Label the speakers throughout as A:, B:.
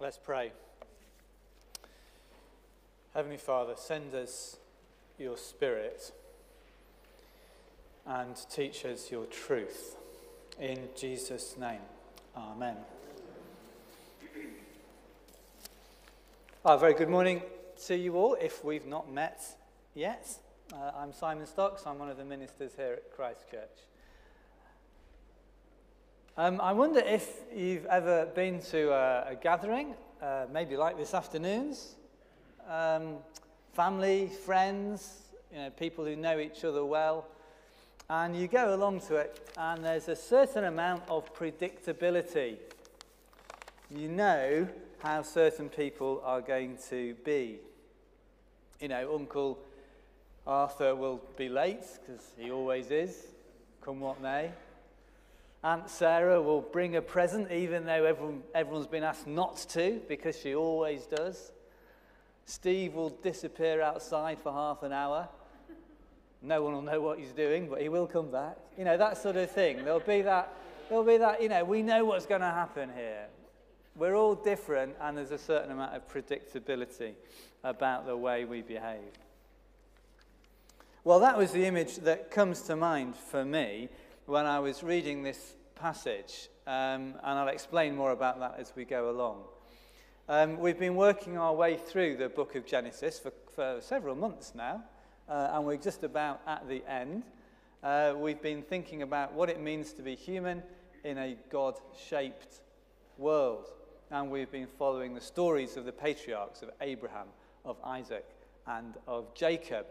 A: Let's pray. Heavenly Father, send us your Spirit and teach us your truth. In Jesus' name, Amen. Oh, very good morning to you all, if we've not met yet. Uh, I'm Simon Stocks, I'm one of the ministers here at Christchurch. Um, I wonder if you've ever been to a, a gathering, uh, maybe like this afternoon's. Um, family, friends, you know, people who know each other well. And you go along to it, and there's a certain amount of predictability. You know how certain people are going to be. You know, Uncle Arthur will be late, because he always is, come what may. Aunt Sarah will bring a present even though everyone, everyone's been asked not to because she always does. Steve will disappear outside for half an hour. No one will know what he's doing, but he will come back. You know, that sort of thing. There'll be that, there'll be that, you know, we know what's going to happen here. We're all different, and there's a certain amount of predictability about the way we behave. Well, that was the image that comes to mind for me when I was reading this passage, um, and I'll explain more about that as we go along. Um, we've been working our way through the book of Genesis for, for several months now, uh, and we're just about at the end. Uh, we've been thinking about what it means to be human in a God shaped world, and we've been following the stories of the patriarchs of Abraham, of Isaac, and of Jacob.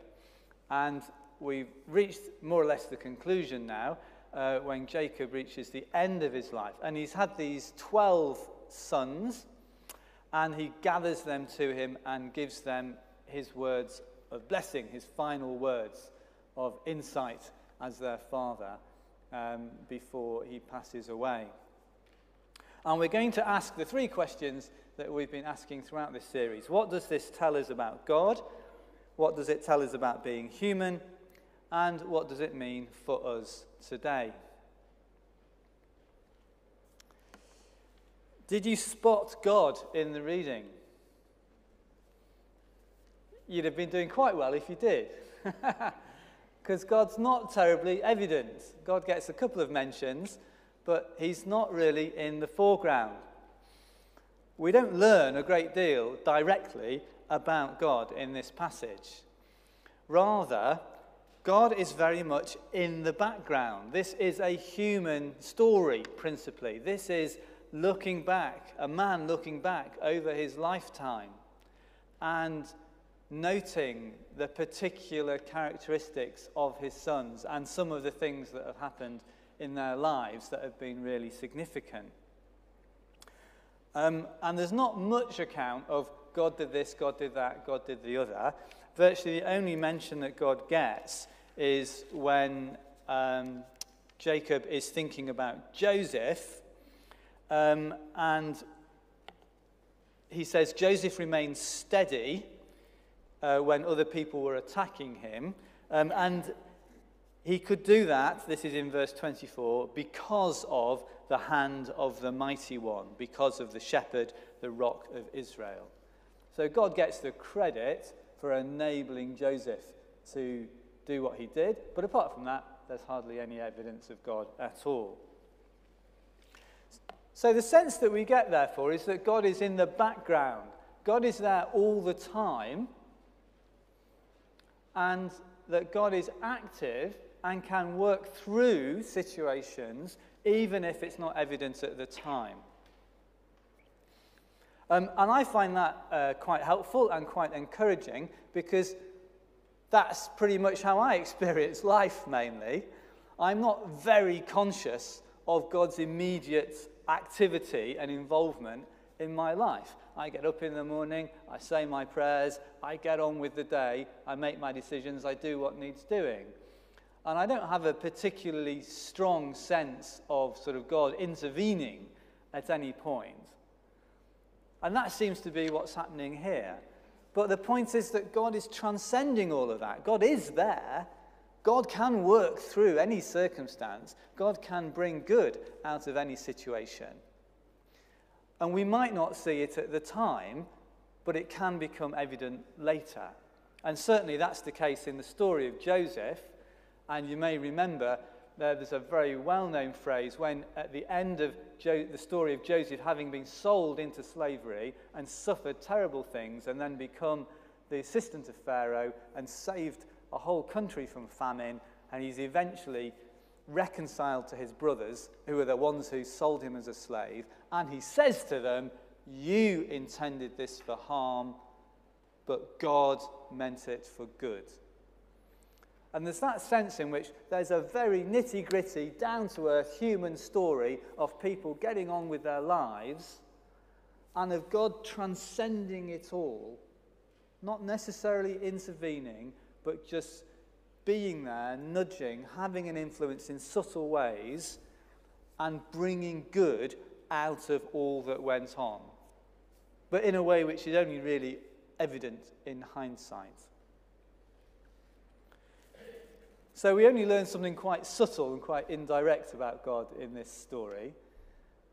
A: And we've reached more or less the conclusion now uh, when Jacob reaches the end of his life. And he's had these 12 sons, and he gathers them to him and gives them his words of blessing, his final words of insight as their father um, before he passes away. And we're going to ask the three questions that we've been asking throughout this series. What does this tell us about God? What does it tell us about being human? And what does it mean for us today? Did you spot God in the reading? You'd have been doing quite well if you did. Because God's not terribly evident. God gets a couple of mentions, but he's not really in the foreground. We don't learn a great deal directly about God in this passage. Rather, God is very much in the background. This is a human story, principally. This is looking back, a man looking back over his lifetime and noting the particular characteristics of his sons and some of the things that have happened in their lives that have been really significant. Um, and there's not much account of God did this, God did that, God did the other. Virtually the only mention that God gets is when um, Jacob is thinking about Joseph, um, and he says Joseph remained steady uh, when other people were attacking him, um, and he could do that, this is in verse 24, because of the hand of the mighty one, because of the shepherd, the rock of Israel. So God gets the credit for enabling Joseph to do what he did. But apart from that, there's hardly any evidence of God at all. So the sense that we get, therefore, is that God is in the background. God is there all the time, and that God is active and can work through situations even if it's not evident at the time. Um, and I find that uh, quite helpful and quite encouraging because that's pretty much how I experience life mainly. I'm not very conscious of God's immediate activity and involvement in my life. I get up in the morning, I say my prayers, I get on with the day, I make my decisions, I do what needs doing. And I don't have a particularly strong sense of sort of God intervening at any point. And that seems to be what's happening here. But the point is that God is transcending all of that. God is there. God can work through any circumstance. God can bring good out of any situation. And we might not see it at the time, but it can become evident later. And certainly that's the case in the story of Joseph. And you may remember there's a very well known phrase when, at the end of jo- the story of Joseph having been sold into slavery and suffered terrible things, and then become the assistant of Pharaoh and saved a whole country from famine, and he's eventually reconciled to his brothers, who are the ones who sold him as a slave, and he says to them, You intended this for harm, but God meant it for good. And there's that sense in which there's a very nitty gritty, down to earth human story of people getting on with their lives and of God transcending it all, not necessarily intervening, but just being there, nudging, having an influence in subtle ways, and bringing good out of all that went on. But in a way which is only really evident in hindsight. So we only learn something quite subtle and quite indirect about God in this story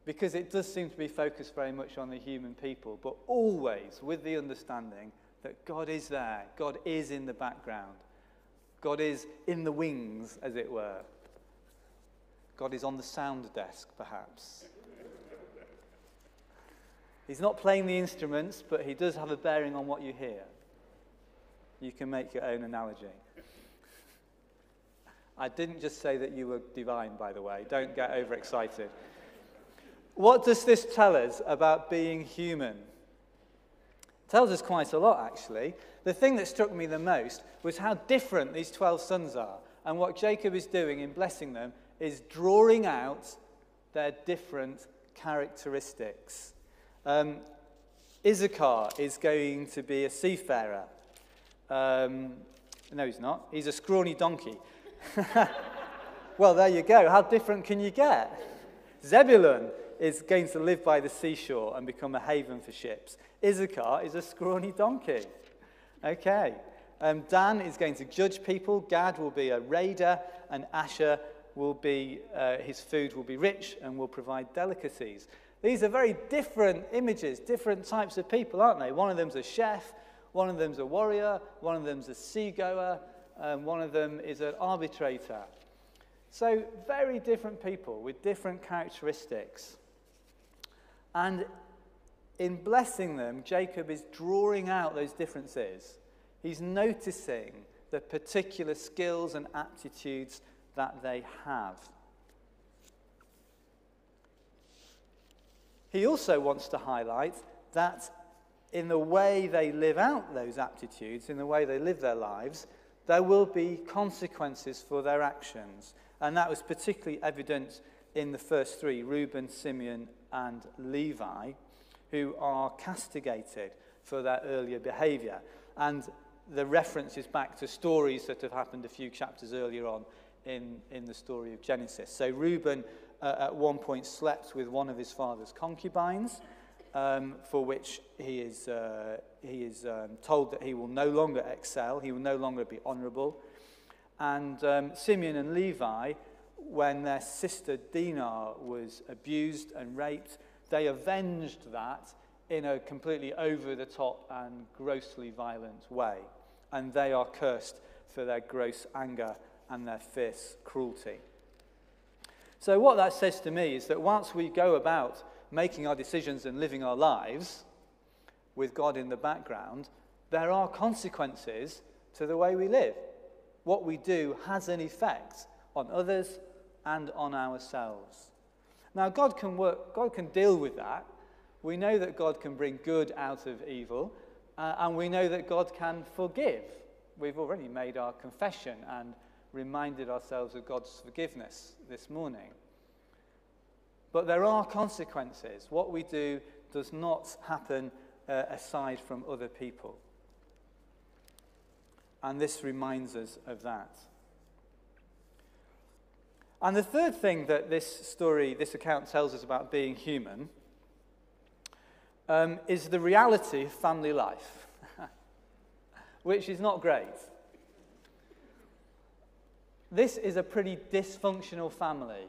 A: because it does seem to be focused very much on the human people, but always with the understanding that God is there, God is in the background, God is in the wings, as it were. God is on the sound desk, perhaps. He's not playing the instruments, but he does have a bearing on what you hear. You can make your own analogy. I didn't just say that you were divine, by the way. Don't get overexcited. What does this tell us about being human? It tells us quite a lot, actually. The thing that struck me the most was how different these 12 sons are. And what Jacob is doing in blessing them is drawing out their different characteristics. Um, Issachar is going to be a seafarer. Um, no, he's not. He's a scrawny donkey. well, there you go. How different can you get? Zebulun is going to live by the seashore and become a haven for ships. Issachar is a scrawny donkey. Okay. Um, Dan is going to judge people. Gad will be a raider, and Asher will be, uh, his food will be rich and will provide delicacies. These are very different images, different types of people, aren't they? One of them's a chef, one of them's a warrior, one of them's a seagoer, um, one of them is an arbitrator. So, very different people with different characteristics. And in blessing them, Jacob is drawing out those differences. He's noticing the particular skills and aptitudes that they have. He also wants to highlight that in the way they live out those aptitudes, in the way they live their lives, there will be consequences for their actions. And that was particularly evident in the first three Reuben, Simeon, and Levi, who are castigated for their earlier behavior. And the reference is back to stories that have happened a few chapters earlier on in, in the story of Genesis. So Reuben uh, at one point slept with one of his father's concubines. Um, for which he is, uh, he is um, told that he will no longer excel, he will no longer be honorable. And um, Simeon and Levi, when their sister Dinah was abused and raped, they avenged that in a completely over the top and grossly violent way. And they are cursed for their gross anger and their fierce cruelty. So, what that says to me is that once we go about making our decisions and living our lives with God in the background, there are consequences to the way we live. What we do has an effect on others and on ourselves. Now, God can work, God can deal with that. We know that God can bring good out of evil, uh, and we know that God can forgive. We've already made our confession and reminded ourselves of God's forgiveness this morning. But there are consequences. What we do does not happen uh, aside from other people. And this reminds us of that. And the third thing that this story, this account tells us about being human um, is the reality of family life, which is not great. This is a pretty dysfunctional family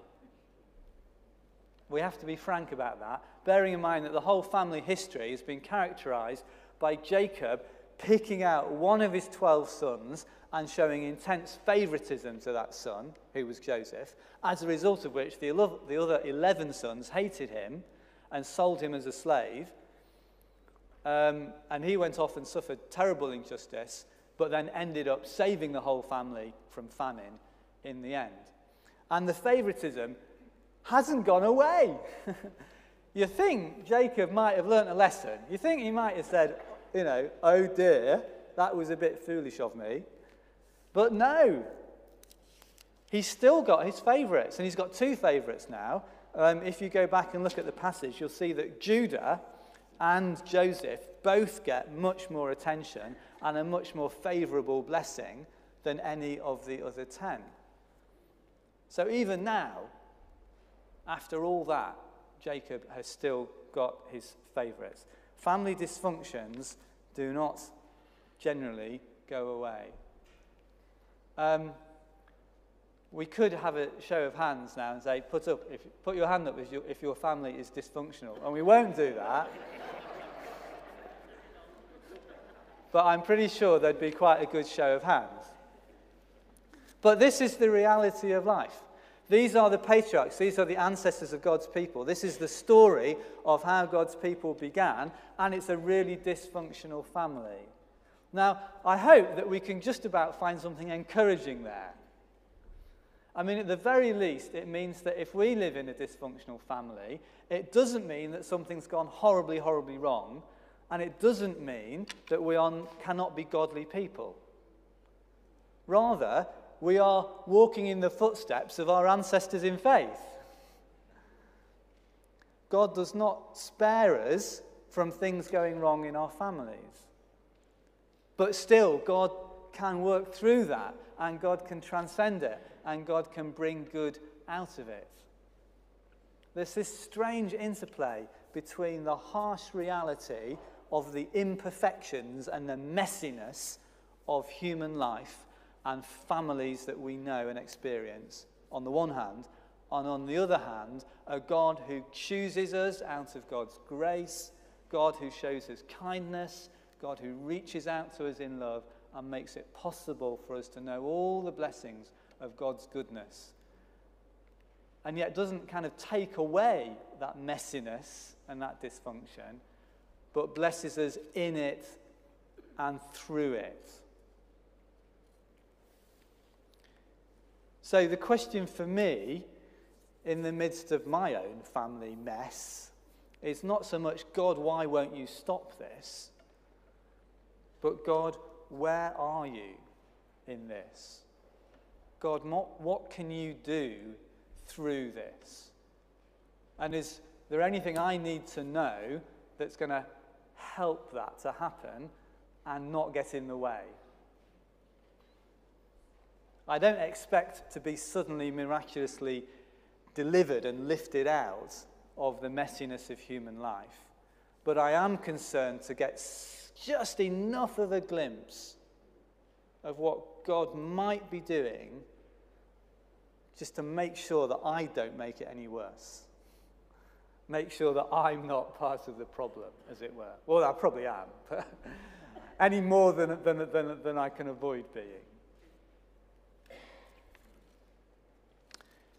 A: We have to be frank about that, bearing in mind that the whole family history has been characterized by Jacob picking out one of his 12 sons and showing intense favoritism to that son, who was Joseph, as a result of which the other 11 sons hated him and sold him as a slave. Um, and he went off and suffered terrible injustice, but then ended up saving the whole family from famine in the end. And the favoritism hasn't gone away. you think Jacob might have learnt a lesson. You think he might have said, you know, oh dear, that was a bit foolish of me. But no, he's still got his favourites, and he's got two favourites now. Um, if you go back and look at the passage, you'll see that Judah and Joseph both get much more attention and a much more favourable blessing than any of the other ten. So even now, after all that, Jacob has still got his favourites. Family dysfunctions do not generally go away. Um, we could have a show of hands now and say, put, up, if, put your hand up if, if your family is dysfunctional. And we won't do that. but I'm pretty sure there'd be quite a good show of hands. But this is the reality of life. These are the patriarchs, these are the ancestors of God's people. This is the story of how God's people began, and it's a really dysfunctional family. Now, I hope that we can just about find something encouraging there. I mean, at the very least, it means that if we live in a dysfunctional family, it doesn't mean that something's gone horribly, horribly wrong, and it doesn't mean that we are, cannot be godly people. Rather, we are walking in the footsteps of our ancestors in faith. God does not spare us from things going wrong in our families. But still, God can work through that, and God can transcend it, and God can bring good out of it. There's this strange interplay between the harsh reality of the imperfections and the messiness of human life and families that we know and experience on the one hand, and on the other hand, a God who chooses us out of God's grace, God who shows us kindness, God who reaches out to us in love and makes it possible for us to know all the blessings of God's goodness. And yet doesn't kind of take away that messiness and that dysfunction, but blesses us in it and through it. So, the question for me, in the midst of my own family mess, is not so much, God, why won't you stop this? But, God, where are you in this? God, what, what can you do through this? And is there anything I need to know that's going to help that to happen and not get in the way? I don't expect to be suddenly miraculously delivered and lifted out of the messiness of human life. But I am concerned to get just enough of a glimpse of what God might be doing just to make sure that I don't make it any worse. Make sure that I'm not part of the problem, as it were. Well, I probably am, but any more than, than, than, than I can avoid being.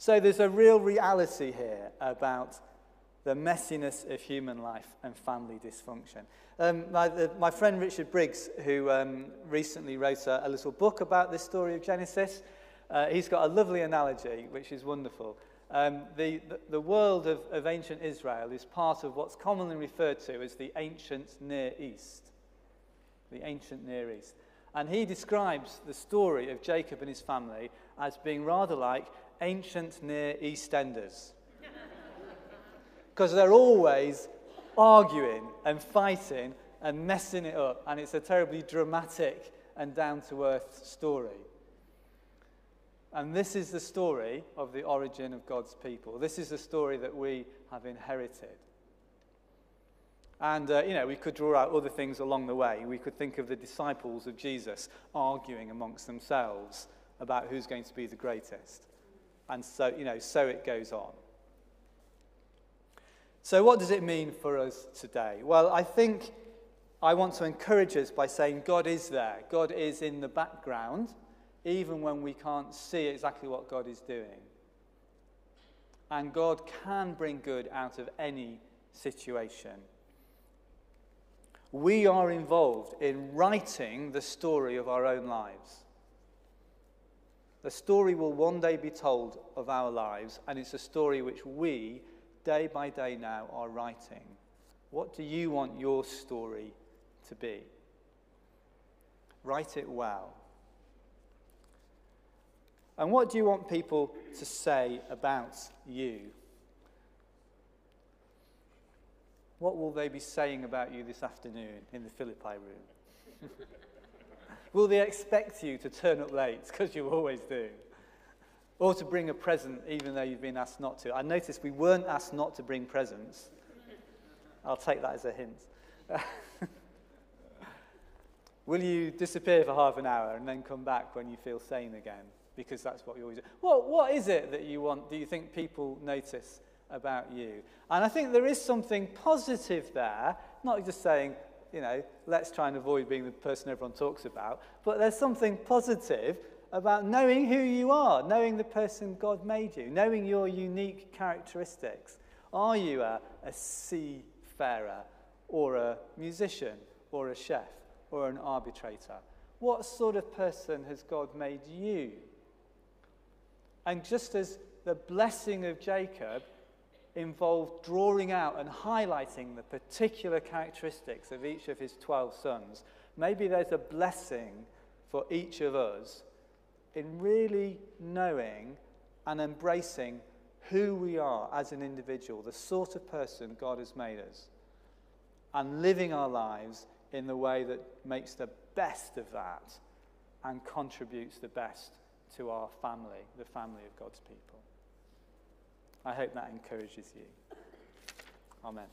A: So there's a real reality here about the messiness of human life and family dysfunction. Um, my, the, my friend Richard Briggs, who um, recently wrote a, a, little book about this story of Genesis, uh, he's got a lovely analogy, which is wonderful. Um, the, the, world of, of ancient Israel is part of what's commonly referred to as the ancient Near East. The ancient Near East. And he describes the story of Jacob and his family as being rather like ancient Near Eastenders. Because they're always arguing and fighting and messing it up, and it's a terribly dramatic and down to earth story. And this is the story of the origin of God's people. This is the story that we have inherited. And, uh, you know, we could draw out other things along the way. We could think of the disciples of Jesus arguing amongst themselves about who's going to be the greatest. And so, you know, so it goes on. So, what does it mean for us today? Well, I think I want to encourage us by saying God is there. God is in the background, even when we can't see exactly what God is doing. And God can bring good out of any situation. We are involved in writing the story of our own lives. The story will one day be told of our lives, and it's a story which we, day by day now, are writing. What do you want your story to be. Write it well. And what do you want people to say about you? What will they be saying about you this afternoon in the Philippi room? will they expect you to turn up late, because you always do? Or to bring a present even though you've been asked not to? I noticed we weren't asked not to bring presents. I'll take that as a hint. Will you disappear for half an hour and then come back when you feel sane again? Because that's what you always do. Well, what is it that you want, do you think people notice about you? And I think there is something positive there, not just saying, you know, let's try and avoid being the person everyone talks about, but there's something positive about knowing who you are, knowing the person God made you, knowing your unique characteristics. Are you a, a seafarer or a musician or a chef? or an arbitrator? What sort of person has God made you? And just as the blessing of Jacob involved drawing out and highlighting the particular characteristics of each of his 12 sons, maybe there's a blessing for each of us in really knowing and embracing who we are as an individual, the sort of person God has made us, and living our lives in the way that makes the best of that and contributes the best to our family, the family of God's people. I hope that encourages you. Amen.